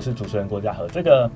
是主持人郭家和。这个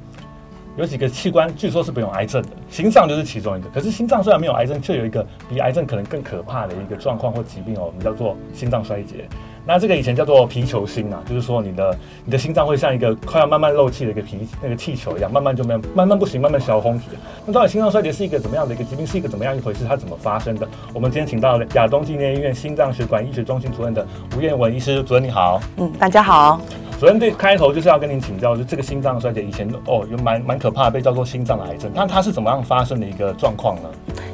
有几个器官据说是不用癌症的，心脏就是其中一个。可是心脏虽然没有癌症，却有一个比癌症可能更可怕的一个状况或疾病哦，我们叫做心脏衰竭。那这个以前叫做皮球心啊，就是说你的你的心脏会像一个快要慢慢漏气的一个皮那个气球一样，慢慢就没有慢慢不行，慢慢消风体。那到底心脏衰竭是一个怎么样的一个疾病，是一个怎么样一回事？它怎么发生的？我们今天请到了亚东纪念医院心脏血管医学中心主任的吴彦文医师，主任你好。嗯，大家好。首先对开头就是要跟您请教，就这个心脏衰竭以前哦有蛮蛮可怕的，被叫做心脏癌症。那它是怎么样发生的一个状况呢？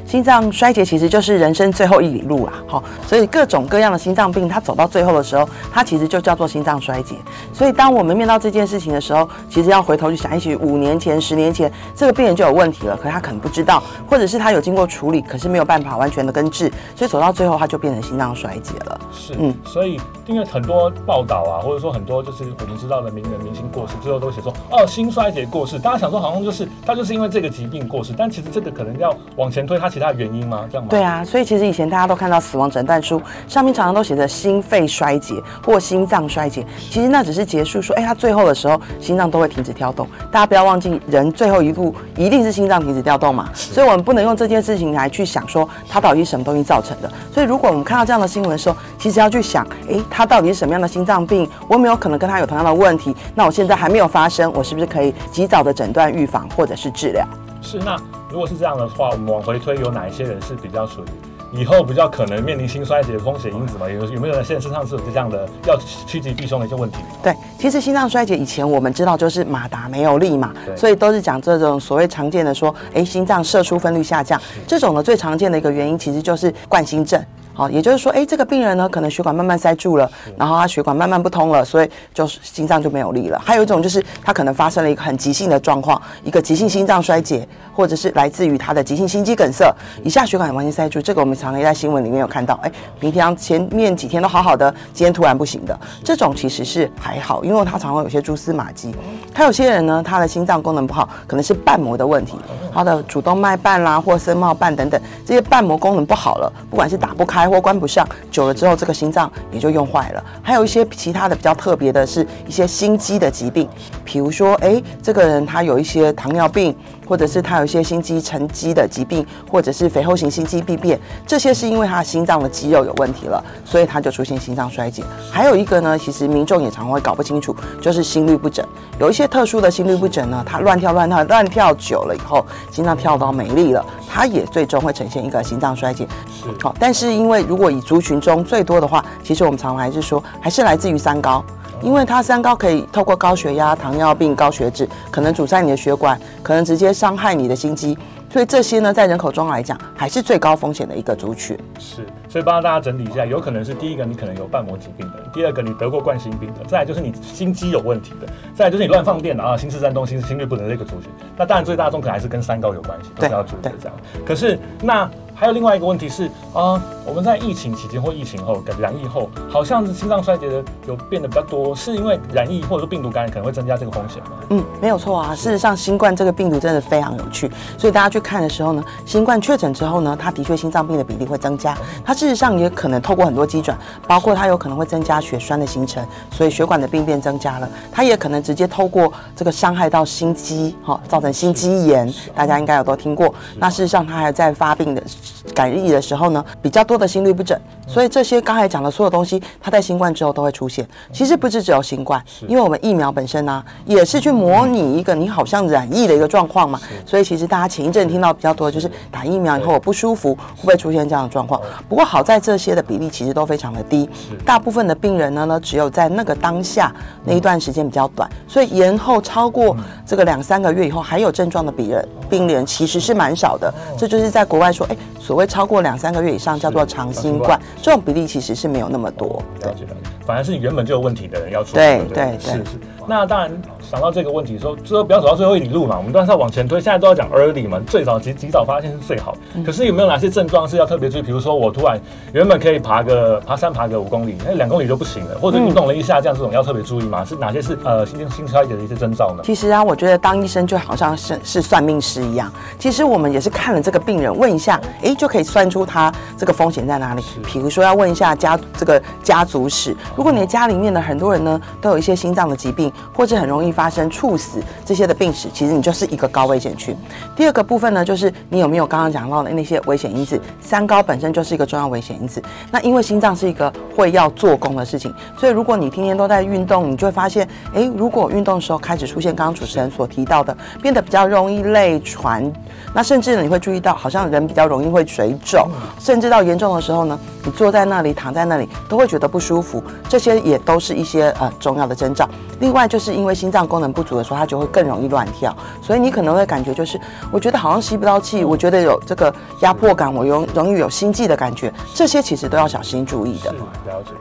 心脏衰竭其实就是人生最后一里路啦，好，所以各种各样的心脏病，它走到最后的时候，它其实就叫做心脏衰竭。所以当我们面到这件事情的时候，其实要回头去想，也许五年前、十年前，这个病人就有问题了，可是他可能不知道，或者是他有经过处理，可是没有办法完全的根治，所以走到最后，他就变成心脏衰竭了。是，嗯，所以因为很多报道啊，或者说很多就是我们知道的名人明星过世，之后都写说哦，心衰竭过世，大家想说好像就是他就是因为这个疾病过世，但其实这个可能要往前推，他其他原因吗？这样吗对啊，所以其实以前大家都看到死亡诊断书上面常常都写着心肺衰竭或心脏衰竭，其实那只是结束说，哎，他最后的时候心脏都会停止跳动。大家不要忘记，人最后一步一定是心脏停止跳动嘛，所以我们不能用这件事情来去想说他到底是什么东西造成的。所以如果我们看到这样的新闻的时候，其实要去想，哎，他到底是什么样的心脏病？我有没有可能跟他有同样的问题？那我现在还没有发生，我是不是可以及早的诊断、预防或者是治疗？是那。如果是这样的话，我们往回推，有哪一些人是比较属于以后比较可能面临心衰竭的风险因子嘛？有有没有人现在身上是有这样的要趋吉避凶的一些问题？对，其实心脏衰竭以前我们知道就是马达没有力嘛，所以都是讲这种所谓常见的说，哎，心脏射出分率下降，这种呢最常见的一个原因其实就是冠心症。好，也就是说，哎，这个病人呢，可能血管慢慢塞住了，然后他血管慢慢不通了，所以就是心脏就没有力了。还有一种就是他可能发生了一个很急性的状况，一个急性心脏衰竭，或者是来自于他的急性心肌梗塞，以下血管完全塞住。这个我们常常在新闻里面有看到，哎，平常前面几天都好好的，今天突然不行的，这种其实是还好，因为他常常有些蛛丝马迹。他有些人呢，他的心脏功能不好，可能是瓣膜的问题，他的主动脉瓣啦或深茂瓣等等，这些瓣膜功能不好了，不管是打不开。或关不上，久了之后，这个心脏也就用坏了。还有一些其他的比较特别的是一些心肌的疾病，比如说，哎，这个人他有一些糖尿病。或者是他有一些心肌沉积的疾病，或者是肥厚型心肌病变，这些是因为他的心脏的肌肉有问题了，所以他就出现心脏衰竭。还有一个呢，其实民众也常会搞不清楚，就是心律不整。有一些特殊的心律不整呢，他乱跳乱跳乱跳久了以后，心脏跳到没力了，他也最终会呈现一个心脏衰竭。是好，但是因为如果以族群中最多的话，其实我们常常还是说，还是来自于三高。因为它三高可以透过高血压、糖尿病、高血脂，可能阻塞你的血管，可能直接伤害你的心肌。所以这些呢，在人口中来讲，还是最高风险的一个族群。是，所以帮大家整理一下，有可能是第一个，你可能有瓣膜疾病的；第二个，你得过冠心病的；再来就是你心肌有问题的；再来就是你乱放电脑啊，心室颤动、心心律不整的这个族群。那当然最大众可能还是跟三高有关系，都是要注意的这样。可是那。还有另外一个问题是啊、呃，我们在疫情期间或疫情后染疫后，好像是心脏衰竭的有变得比较多，是因为染疫或者说病毒感染可能会增加这个风险吗？嗯，没有错啊。事实上，新冠这个病毒真的非常有趣，所以大家去看的时候呢，新冠确诊之后呢，它的确心脏病的比例会增加。它事实上也可能透过很多机转，包括它有可能会增加血栓的形成，所以血管的病变增加了。它也可能直接透过这个伤害到心肌，哈，造成心肌炎。大家应该有都听过。那事实上，它还在发病的。感染的时候呢，比较多的心律不整，所以这些刚才讲的所有东西，它在新冠之后都会出现。其实不是只有新冠，因为我们疫苗本身呢、啊，也是去模拟一个你好像染疫的一个状况嘛。所以其实大家前一阵听到比较多的就是打疫苗以后我不舒服，会不会出现这样的状况？不过好在这些的比例其实都非常的低，大部分的病人呢呢，只有在那个当下那一段时间比较短，所以延后超过这个两三个月以后还有症状的病人病人其实是蛮少的。这就是在国外说，哎，所谓超。超过两三个月以上叫做长新冠，这种比例其实是没有那么多。了解了，反而是你原本就有问题的人要出对对对，是是。那当然想到这个问题说，最后不要走到最后一里路嘛，我们当然是要往前推。现在都要讲 early 嘛，最早及及早发现是最好。可是有没有哪些症状是要特别注意？比如说我突然原本可以爬个爬山爬个五公里，那两公里就不行了，或者运动了一下降这种要特别注意吗？是哪些是呃心心衰竭的一些征兆呢？其实啊，我觉得当医生就好像是是算命师一样，其实我们也是看了这个病人问一下，哎，就可以算出他这个风险在哪里。比如说要问一下家这个家族史，如果你的家里面的很多人呢都有一些心脏的疾病，或者很容易发生猝死这些的病史，其实你就是一个高危险区。第二个部分呢，就是你有没有刚刚讲到的那些危险因子？三高本身就是一个重要危险因子。那因为心脏是一个会要做工的事情，所以如果你天天都在运动，你就会发现，诶，如果运动的时候开始出现刚刚主持人所提到的，变得比较容易累喘，那甚至呢，你会注意到好像人比较容易会水肿，甚至到严重的时候呢，你坐在那里、躺在那里都会觉得不舒服，这些也都是一些呃重要的征兆。另外就是因为心脏功能不足的时候，它就会更容易乱跳，所以你可能会感觉就是，我觉得好像吸不到气，我觉得有这个压迫感，我容容易有心悸的感觉，这些其实都要小心注意的。了解。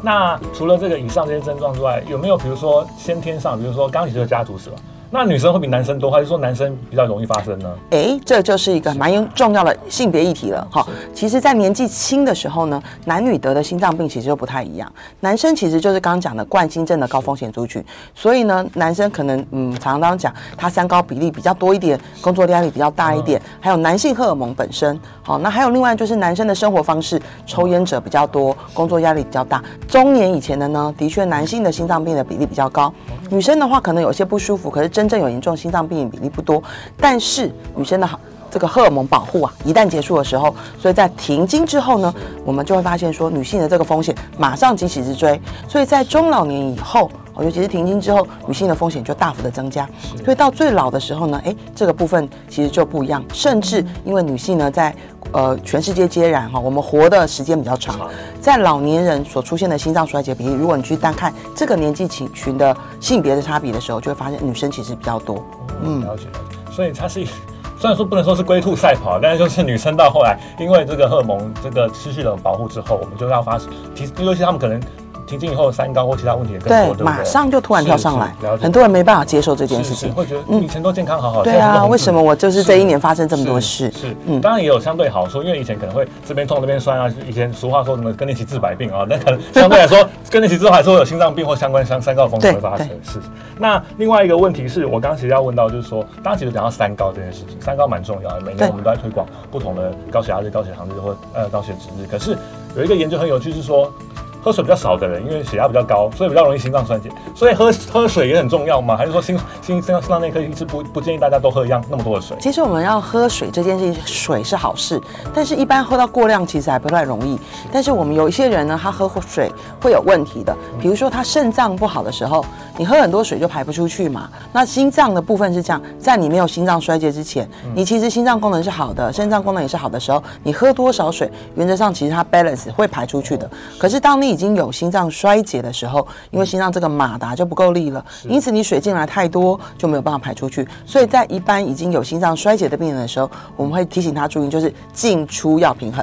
那除了这个以上这些症状之外，有没有比如说先天上，比如说刚你这个家族是吧？那女生会比男生多，还是说男生比较容易发生呢？哎，这就是一个蛮重要的性别议题了哈。其实，在年纪轻的时候呢，男女得的心脏病其实就不太一样。男生其实就是刚刚讲的冠心症的高风险族群，所以呢，男生可能嗯，常常讲他三高比例比较多一点，工作压力比较大一点，还有男性荷尔蒙本身。好，那还有另外就是男生的生活方式，抽烟者比较多，工作压力比较大。中年以前的呢，的确男性的心脏病的比例比较高。女生的话可能有些不舒服，可是真正有严重心脏病的比例不多。但是女生的好这个荷尔蒙保护啊，一旦结束的时候，所以在停经之后呢，我们就会发现说女性的这个风险马上急起直追。所以在中老年以后，尤其是停经之后，女性的风险就大幅的增加。所以到最老的时候呢，诶，这个部分其实就不一样。甚至因为女性呢，在呃全世界皆然哈，我们活的时间比较长，在老年人所出现的心脏衰竭比例，如果你去单看这个年纪群群的性别的差别的时候，就会发现女生其实比较多。嗯，了解了解。所以它是虽然说不能说是龟兔赛跑，但是就是女生到后来，因为这个荷尔蒙这个失去了保护之后，我们就要发，其尤其他们可能。停经以后，三高或其他问题也更多，对，马上就突然跳上来，很多人没办法接受这件事情，会觉得以前都健康好好的。对啊，为什么我就是这一年发生这么多事？是，嗯，当然也有相对好处，因为以前可能会这边痛那边酸啊，以前俗话说什么更年期治百病啊，那可能相对来说更年期之后还是会有心脏病或相关相三高风险会发生。是。那另外一个问题是我刚刚其实要问到，就是说，刚刚其实讲到三高这件事情，三高蛮重要的，每年我们都在推广不同的高血压日、高血糖日或呃高血脂日，可是有一个研究很有趣，是说。喝水比较少的人，因为血压比较高，所以比较容易心脏衰竭。所以喝喝水也很重要吗？还是说心心心脏心脏内科医师不不建议大家都喝一样那么多的水？其实我们要喝水这件事情，水是好事，但是一般喝到过量其实还不太容易。但是我们有一些人呢，他喝水会有问题的，比如说他肾脏不好的时候，你喝很多水就排不出去嘛。那心脏的部分是这样，在你没有心脏衰竭之前，你其实心脏功能是好的，肾脏功能也是好的时候，你喝多少水，原则上其实它 balance 会排出去的。可是当你已经有心脏衰竭的时候，因为心脏这个马达就不够力了，因此你水进来太多就没有办法排出去。所以在一般已经有心脏衰竭的病人的时候，我们会提醒他注意，就是进出要平衡。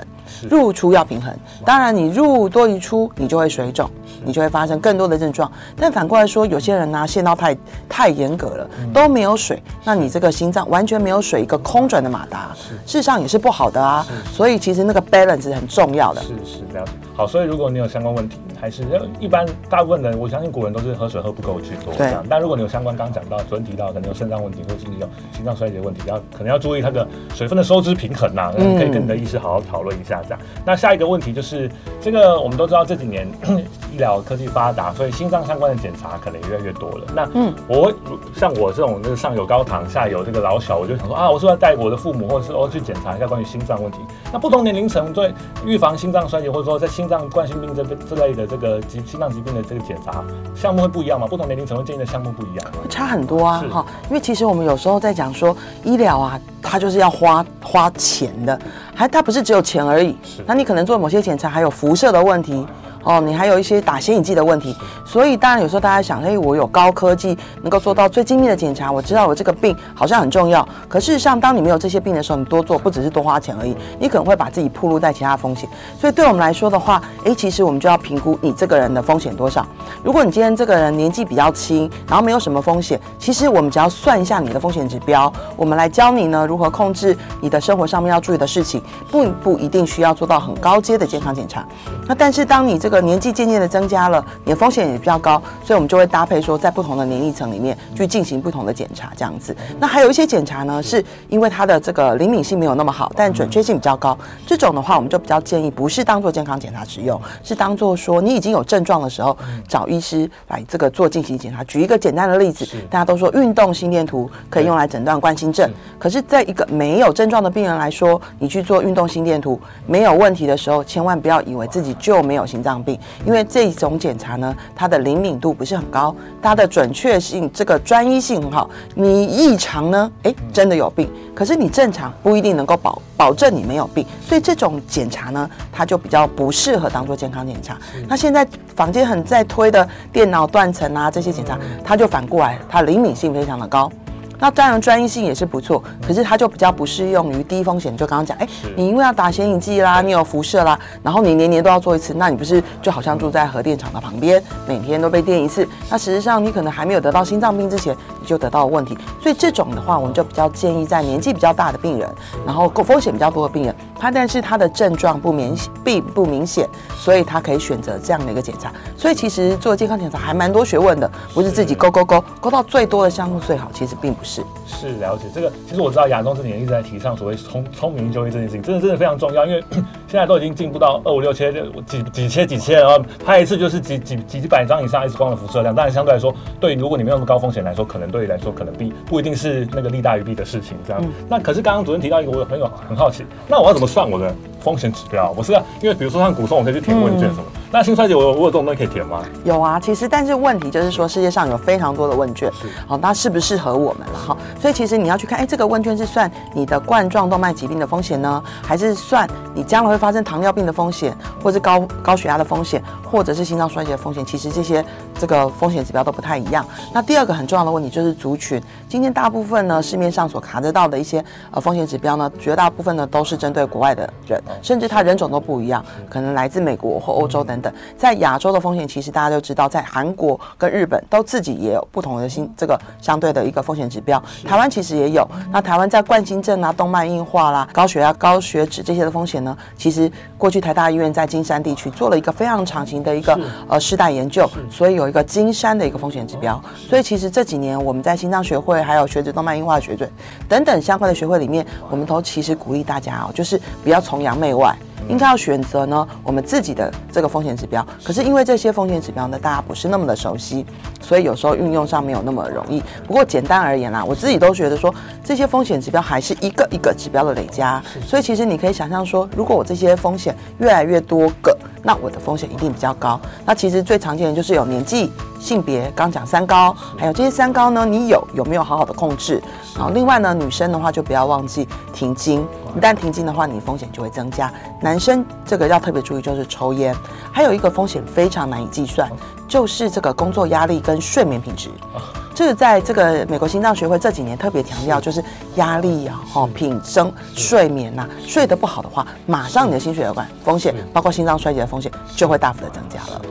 入出要平衡，当然你入多于出，你就会水肿，你就会发生更多的症状。但反过来说，有些人呢、啊，限到太太严格了，都没有水，那你这个心脏完全没有水，一个空转的马达，事实上也是不好的啊。所以其实那个 balance 很重要的。是是了解。好，所以如果你有相关问题，还是一般大部分人，我相信古人都是喝水喝不够居多。对。但如果你有相关，刚刚讲到昨天提到，可能有肾脏问题，或者是你有心脏衰竭问题，要可能要注意它的水分的收支平衡呐、啊，可以跟你的医师好好讨论一下。这样，那下一个问题就是，这个我们都知道这几年 医疗科技发达，所以心脏相关的检查可能也越来越多了。那嗯，我像我这种就是上有高堂下有这个老小，我就想说啊，我是不是要带我的父母，或者是我去检查一下关于心脏问题。那不同年龄层对预防心脏衰竭，或者说在心脏冠心病这这类的这个疾心脏疾病的这个检查项目会不一样吗？不同年龄层会建议的项目不一样吗？差很多啊，哈，因为其实我们有时候在讲说医疗啊。它就是要花花钱的，还它不是只有钱而已。那你可能做某些检查，还有辐射的问题。哦，你还有一些打显影剂的问题，所以当然有时候大家想，哎，我有高科技能够做到最精密的检查，我知道我这个病好像很重要。可事实上，当你没有这些病的时候，你多做不只是多花钱而已，你可能会把自己暴露在其他风险。所以对我们来说的话，哎，其实我们就要评估你这个人的风险多少。如果你今天这个人年纪比较轻，然后没有什么风险，其实我们只要算一下你的风险指标，我们来教你呢如何控制你的生活上面要注意的事情，不不一定需要做到很高阶的健康检查。那但是当你这个个年纪渐渐的增加了，你的风险也比较高，所以我们就会搭配说，在不同的年龄层里面去进行不同的检查，这样子。那还有一些检查呢，是因为它的这个灵敏性没有那么好，但准确性比较高，这种的话，我们就比较建议不是当做健康检查使用，是当做说你已经有症状的时候，找医师来这个做进行检查。举一个简单的例子，大家都说运动心电图可以用来诊断冠心症，可是在一个没有症状的病人来说，你去做运动心电图没有问题的时候，千万不要以为自己就没有心脏病，因为这种检查呢，它的灵敏度不是很高，它的准确性、这个专一性很好。你异常呢，诶，真的有病，可是你正常不一定能够保保证你没有病，所以这种检查呢，它就比较不适合当做健康检查。那现在坊间很在推的电脑断层啊这些检查，它就反过来，它灵敏性非常的高。那当然专业性也是不错，可是它就比较不适用于低风险。就刚刚讲，哎，你因为要打显影剂啦，你有辐射啦，然后你年年都要做一次，那你不是就好像住在核电厂的旁边，每天都被电一次？那实际上你可能还没有得到心脏病之前，你就得到了问题。所以这种的话，我们就比较建议在年纪比较大的病人，然后风险比较多的病人，他但是他的症状不明并不明显，所以他可以选择这样的一个检查。所以其实做健康检查还蛮多学问的，不是自己勾勾勾勾到最多的项目最好，其实并不是。是了解这个，其实我知道亚中这几年一直在提倡所谓聪聪明就医这件事情，真的真的非常重要，因为 现在都已经进步到二五六千几几千几千，然后拍一次就是几几几几百张以上 X 光的辐射量，当然相对来说，对如果你没有那么高风险来说，可能对你来说可能弊不一定是那个利大于弊的事情，这样。嗯、那可是刚刚主任提到一个，我有朋友很好奇，那我要怎么算我的风险指标？我是要因为比如说像骨松，我可以去填问卷什么。嗯那心衰竭我有我有这种东西可以填吗？有啊，其实但是问题就是说世界上有非常多的问卷，好，那适不适合我们了哈？所以其实你要去看，哎，这个问卷是算你的冠状动脉疾病的风险呢，还是算你将来会发生糖尿病的风险，或是高高血压的风险，或者是心脏衰竭的风险？其实这些这个风险指标都不太一样。那第二个很重要的问题就是族群，今天大部分呢市面上所卡得到的一些呃风险指标呢，绝大部分呢都是针对国外的人，甚至他人种都不一样，可能来自美国或欧洲等等。在亚洲的风险，其实大家都知道，在韩国跟日本都自己也有不同的新这个相对的一个风险指标。台湾其实也有。那台湾在冠心症啊、动脉硬化啦、高血压、高血脂这些的风险呢，其实过去台大医院在金山地区做了一个非常长型的一个呃试代研究，所以有一个金山的一个风险指标。所以其实这几年我们在心脏学会、还有血脂动脉硬化学会等等相关的学会里面，我们都其实鼓励大家哦，就是不要崇洋媚外。应该要选择呢，我们自己的这个风险指标。可是因为这些风险指标呢，大家不是那么的熟悉，所以有时候运用上没有那么容易。不过简单而言啦，我自己都觉得说，这些风险指标还是一个一个指标的累加。所以其实你可以想象说，如果我这些风险越来越多个，那我的风险一定比较高。那其实最常见的就是有年纪、性别，刚讲三高，还有这些三高呢，你有有没有好好的控制？好，另外呢，女生的话就不要忘记停经，一旦停经的话，你风险就会增加。男生这个要特别注意，就是抽烟，还有一个风险非常难以计算，就是这个工作压力跟睡眠品质。这个在这个美国心脏学会这几年特别强调，就是压力啊、哈品生睡眠呐，睡得不好的话，马上你的心血管风险，包括心脏衰竭的风险就会大幅的增加了。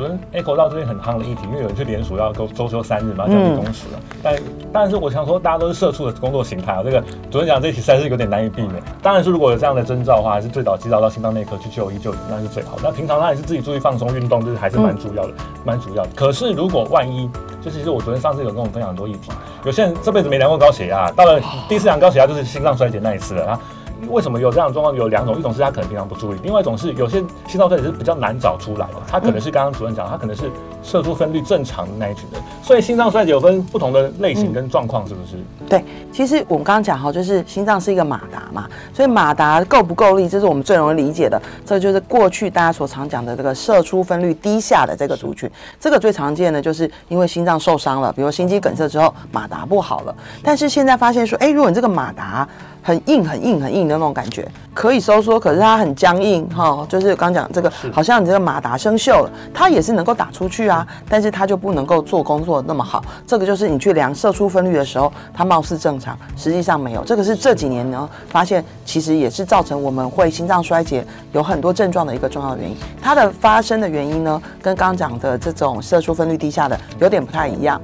主任，echo 到这边很夯的议题，因为有人去联署要周周休三日嘛，降低工时了。嗯、但但是我想说，大家都是社畜的工作形态啊。这个昨天讲这题实在是有点难以避免。当然是如果有这样的征兆的话，还是最早及早到心脏内科去就医就医，那是最好。那平常他也是自己注意放松运动，就是还是蛮主要的，蛮、嗯、主要的。可是如果万一，就其实我昨天上次有跟我们分享很多议题，有些人这辈子没量过高血压，到了第一次量高血压就是心脏衰竭那一次了啊。为什么有这样的状况？有两种，一种是他可能平常不注意，另外一种是有些心脏衰竭是比较难找出来的，他可能是刚刚主任讲，他可能是射出分率正常的那一群人，所以心脏衰竭有分不同的类型跟状况，是不是？对，其实我们刚刚讲哈，就是心脏是一个马达嘛，所以马达够不够力，这是我们最容易理解的。这就是过去大家所常讲的这个射出分率低下的这个族群，这个最常见的就是因为心脏受伤了，比如心肌梗塞之后马达不好了，但是现在发现说，哎，如果你这个马达很硬、很硬、很硬的那种感觉，可以收缩，可是它很僵硬，哈，就是刚讲这个，好像你这个马达生锈了，它也是能够打出去啊，但是它就不能够做工作那么好。这个就是你去量射出分率的时候，它貌似正常，实际上没有。这个是这几年呢发现，其实也是造成我们会心脏衰竭有很多症状的一个重要原因。它的发生的原因呢，跟刚讲的这种射出分率低下的有点不太一样。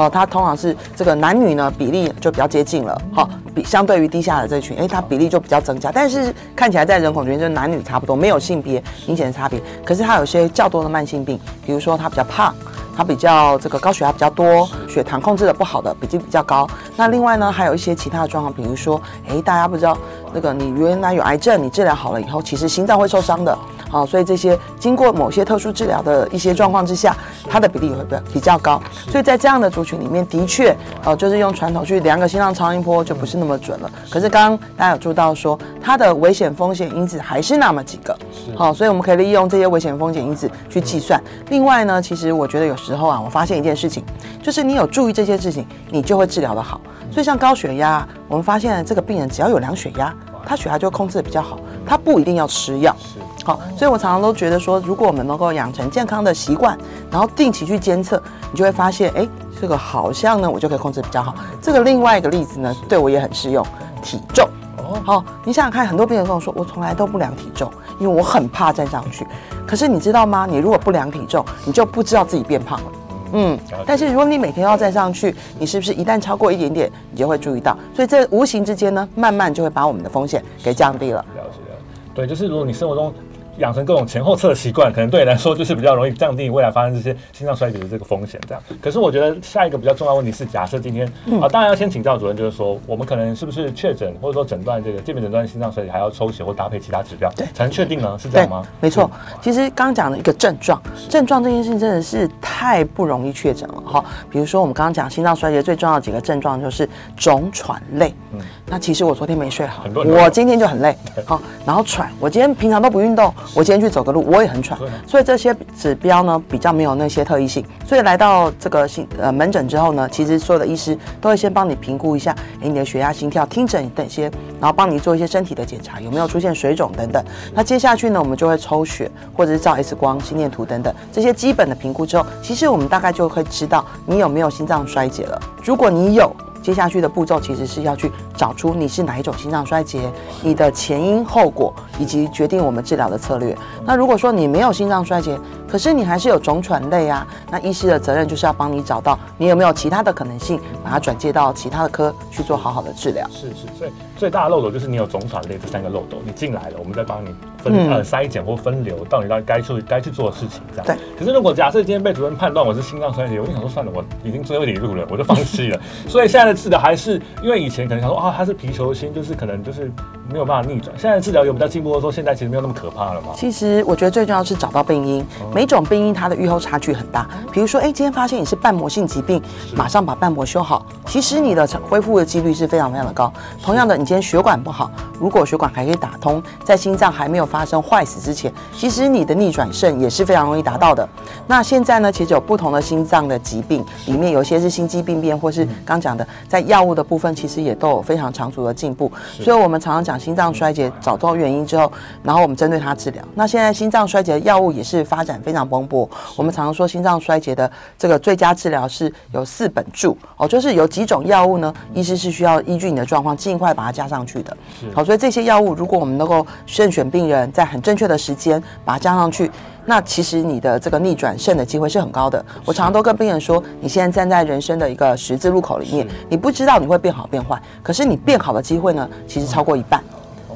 哦，它通常是这个男女呢比例就比较接近了。好，比相对于低下的这群，哎，它比例就比较增加。但是看起来在人口里面就男女差不多，没有性别明显的差别。可是它有些较多的慢性病，比如说它比较胖，它比较这个高血压比较多，血糖控制的不好的比例比较高。那另外呢，还有一些其他的状况，比如说，哎，大家不知道那个你原来有癌症，你治疗好了以后，其实心脏会受伤的。好，所以这些经过某些特殊治疗的一些状况之下，它的比例会比较比较高。所以在这样的族群里面，的确，呃，就是用传统去量个心脏超音波就不是那么准了。可是刚刚大家有注意到说，它的危险风险因子还是那么几个。好，所以我们可以利用这些危险风险因子去计算。另外呢，其实我觉得有时候啊，我发现一件事情，就是你有注意这些事情，你就会治疗的好。所以像高血压，我们发现这个病人只要有量血压，他血压就控制的比较好，他不一定要吃药。是好，所以我常常都觉得说，如果我们能够养成健康的习惯，然后定期去监测，你就会发现，哎，这个好像呢，我就可以控制比较好。这个另外一个例子呢，对我也很适用，体重。哦好，你想想看，很多病人跟我说，我从来都不量体重，因为我很怕站上去。可是你知道吗？你如果不量体重，你就不知道自己变胖了。嗯，但是如果你每天要站上去，你是不是一旦超过一点点，你就会注意到？所以这无形之间呢，慢慢就会把我们的风险给降低了。了解了，对，就是如果你生活中。养成各种前后侧的习惯，可能对你来说就是比较容易降低未来发生这些心脏衰竭的这个风险。这样，可是我觉得下一个比较重要问题是，假设今天啊、嗯，当然要先请教主任，就是说我们可能是不是确诊或者说诊断这个鉴别诊断心脏衰竭，还要抽血或搭配其他指标，对，才能确定呢？是这样吗？没错，其实刚刚讲的一个症状，症状这件事情真的是太不容易确诊了哈。比如说我们刚刚讲心脏衰竭最重要的几个症状就是肿喘累。嗯，那其实我昨天没睡好，我今天就很累，好，然后喘，我今天平常都不运动。我今天去走个路，我也很喘，所以这些指标呢比较没有那些特异性。所以来到这个心呃门诊之后呢，其实所有的医师都会先帮你评估一下，诶，你的血压、心跳、听诊等些，然后帮你做一些身体的检查，有没有出现水肿等等。那接下去呢，我们就会抽血或者是照 X 光、心电图等等这些基本的评估之后，其实我们大概就会知道你有没有心脏衰竭了。如果你有，接下去的步骤其实是要去找出你是哪一种心脏衰竭，你的前因后果，以及决定我们治疗的策略。那如果说你没有心脏衰竭，可是你还是有肿喘类啊，那医师的责任就是要帮你找到你有没有其他的可能性，把它转介到其他的科去做好好的治疗。是是，所以最大的漏斗就是你有肿喘类这三个漏斗，你进来了，我们再帮你分呃筛检或分流到你到该去该去做的事情这样。对。可是如果假设今天被主任判断我是心脏衰竭，我就想说算了，我已经最后一里路了，我就放弃了。所以现在的。治的还是因为以前可能想说啊，他是皮球心，就是可能就是没有办法逆转。现在治疗有比较进步的说，现在其实没有那么可怕了嘛。其实我觉得最重要是找到病因，每种病因它的预后差距很大。比如说，哎，今天发现你是瓣膜性疾病，马上把瓣膜修好，其实你的恢复的几率是非常非常的高。同样的，你今天血管不好，如果血管还可以打通，在心脏还没有发生坏死之前，其实你的逆转肾也是非常容易达到的。那现在呢，其实有不同的心脏的疾病，里面有些是心肌病变，或是刚讲的。在药物的部分，其实也都有非常长足的进步，所以我们常常讲心脏衰竭，找到原因之后，然后我们针对它治疗。那现在心脏衰竭的药物也是发展非常蓬勃，我们常常说心脏衰竭的这个最佳治疗是有四本柱哦，就是有几种药物呢，医师是需要依据你的状况尽快把它加上去的。好，所以这些药物如果我们能够慎选病人，在很正确的时间把它加上去。那其实你的这个逆转肾的机会是很高的。我常常都跟病人说，你现在站在人生的一个十字路口里面，你不知道你会变好变坏，可是你变好的机会呢，其实超过一半。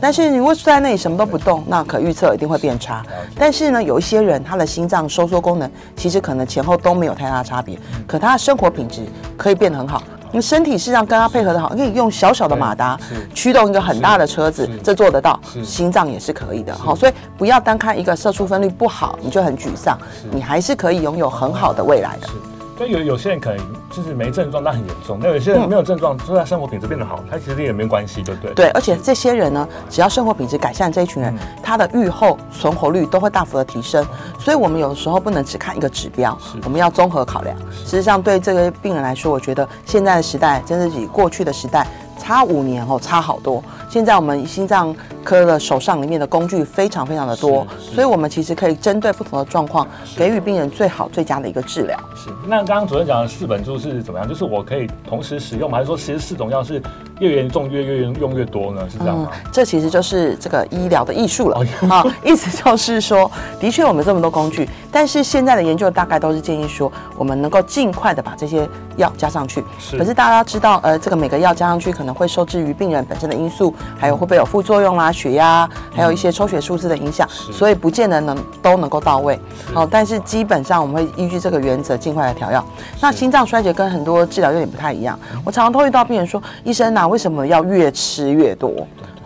但是你如果在那里什么都不动，那可预测一定会变差。但是呢，有一些人他的心脏收缩功能其实可能前后都没有太大差别，可他的生活品质可以变得很好。你身体实际上跟他配合的好，可以用小小的马达驱动一个很大的车子，这做得到。心脏也是可以的，好，所以不要单看一个射出分率不好，你就很沮丧，你还是可以拥有很好的未来的。所以有有些人可能就是没症状，但很严重；那有些人没有症状，就算生活品质变得好，他其实也没关系，对不对？对，而且这些人呢，只要生活品质改善，这一群人他的预后存活率都会大幅的提升。所以我们有的时候不能只看一个指标，我们要综合考量。实际上，对这个病人来说，我觉得现在的时代真的比过去的时代差五年哦差好多。现在我们心脏科的手上里面的工具非常非常的多，所以我们其实可以针对不同的状况，给予病人最好最佳的一个治疗。是。那刚刚主任讲的四本柱是怎么样？就是我可以同时使用吗？还是说其实四种药是越严重越越用越多呢？是这样吗？嗯，这其实就是这个医疗的艺术了啊、哦！意思就是说，的确我们这么多工具，但是现在的研究大概都是建议说，我们能够尽快的把这些药加上去。是。可是大家知道，呃，这个每个药加上去可能会受制于病人本身的因素，还有会不会有副作用啦、血压，还有一些抽血数字的影响，所以不见得能都能够到位。好，但是基本上我们会依据这个原则尽快来调药。那心脏衰竭跟很多治疗有点不太一样，我常常都会遇到病人说：“医生啊，为什么要越吃越多？”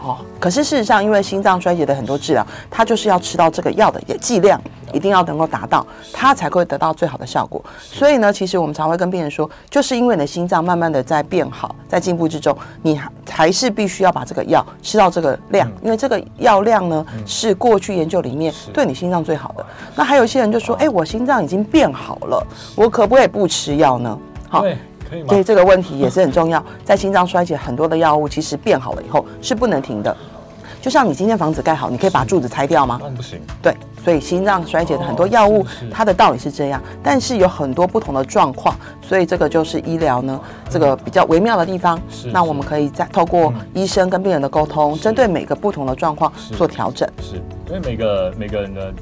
好，可是事实上，因为心脏衰竭的很多治疗，它就是要吃到这个药的剂量，一定要能够达到，它才会得到最好的效果。所以呢，其实我们常会跟病人说，就是因为你的心脏慢慢的在变好，在进步之中，你还还是必须要把这个药吃到这个量，因为这个药量呢是过去研究里面对你心脏最好的。那还有一些人就说，哎，我心脏已经变好了，我可不可以不吃药呢？好。所以这个问题也是很重要，在心脏衰竭很多的药物其实变好了以后是不能停的，就像你今天房子盖好，你可以把柱子拆掉吗？不行。对，所以心脏衰竭的很多药物，它的道理是这样，但是有很多不同的状况，所以这个就是医疗呢这个比较微妙的地方。是那我们可以再透过医生跟病人的沟通，针对每个不同的状况做调整。是因为每个每个人的。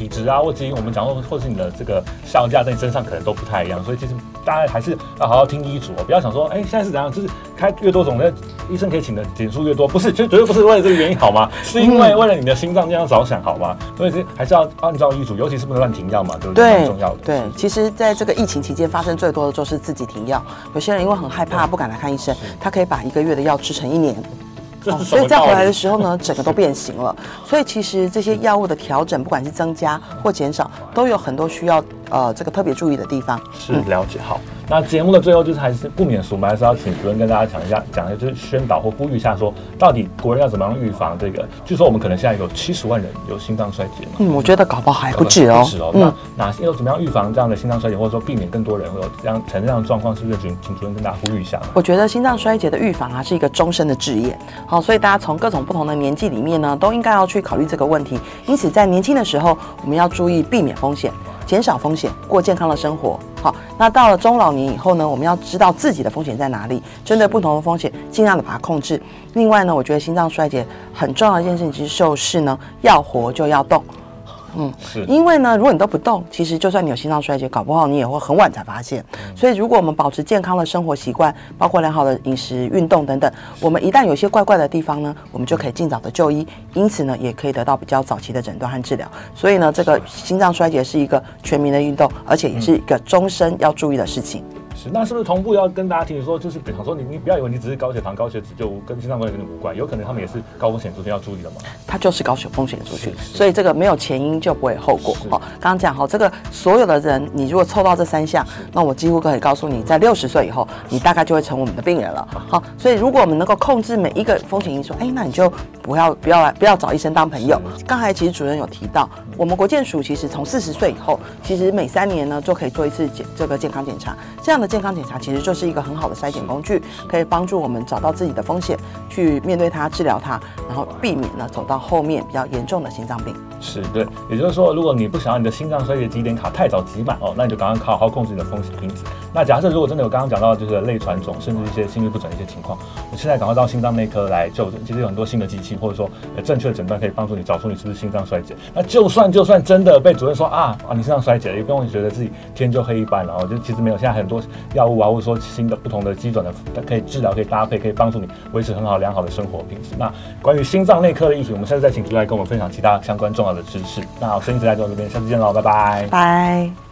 体质啊，或者因，我们讲说，或是你的这个效价在你身上可能都不太一样，所以其实大家还是要好好听医嘱哦，不要想说，哎，现在是怎样，就是开越多种的医生可以请的点数越多，不是，就绝对不是为了这个原因，好吗？是因为为了你的心脏这样着想，好吗？所以是还是要按照医嘱，尤其是不能乱停药嘛，对不对？很重要的。对，其实在这个疫情期间发生最多的就是自己停药，有些人因为很害怕，不敢来看医生，他可以把一个月的药吃成一年。哦，所以再回来的时候呢，整个都变形了。所以其实这些药物的调整，不管是增加或减少，都有很多需要呃这个特别注意的地方。是了解好。那节目的最后就是还是不免俗，我们还是要请主任跟大家讲一下，讲一下就是宣导或呼吁一下，说到底国人要怎么样预防这个？据说我们可能现在有七十万人有心脏衰竭嘛。嗯，我觉得搞不好还不止哦。不止哦。嗯。那哪些要怎么样预防这样的心脏衰竭，或者说避免更多人会有这样产生这样的状况？是不是请请主任跟大家呼吁一下？我觉得心脏衰竭的预防啊，是一个终身的职业。好，所以大家从各种不同的年纪里面呢，都应该要去考虑这个问题。因此，在年轻的时候，我们要注意避免风险。减少风险，过健康的生活。好，那到了中老年以后呢，我们要知道自己的风险在哪里，针对不同的风险，尽量的把它控制。另外呢，我觉得心脏衰竭很重要的一件事情就是呢，要活就要动。嗯，是因为呢，如果你都不动，其实就算你有心脏衰竭，搞不好你也会很晚才发现。嗯、所以，如果我们保持健康的生活习惯，包括良好的饮食、运动等等，我们一旦有些怪怪的地方呢，我们就可以尽早的就医，因此呢，也可以得到比较早期的诊断和治疗。所以呢，这个心脏衰竭是一个全民的运动，而且也是一个终身要注意的事情。是，那是不是同步要跟大家提醒说，就是比方说你你不要以为你只是高血糖、高血脂就跟心脏关系跟你无关，有可能他们也是高风险族群要注意的嘛。它就是高血风险族群，所以这个没有前因就不会有后果。哦，刚刚讲好，这个所有的人，你如果凑到这三项，那我几乎可以告诉你，在六十岁以后，你大概就会成我们的病人了。好，所以如果我们能够控制每一个风险因素，哎，那你就不要不要来不要找医生当朋友。刚才其实主任有提到，我们国健署其实从四十岁以后，其实每三年呢就可以做一次检这个健康检查，这样的。健康检查其实就是一个很好的筛检工具，可以帮助我们找到自己的风险，去面对它、治疗它，然后避免呢走到后面比较严重的心脏病。是对，也就是说，如果你不想要你的心脏衰竭几点卡太早挤满哦，那你就赶快好好控制你的风险因子。那假设如果真的有刚刚讲到就是类传种，甚至一些心律不整的一些情况，你现在赶快到心脏内科来就诊。其实有很多新的机器，或者说正确的诊断可以帮助你找出你是不是心脏衰竭。那就算就算真的被主任说啊啊你身上衰竭了，也不用觉得自己天就黑一般了哦，就其实没有，现在很多药物啊，或者说新的不同的基准的，可以治疗，可以搭配，可以帮助你维持很好良好的生活品质。那关于心脏内科的议题，我们下次再请主任来跟我们分享其他相关重要的知识。那好，声音时代就到这边，下次见喽，拜拜，拜。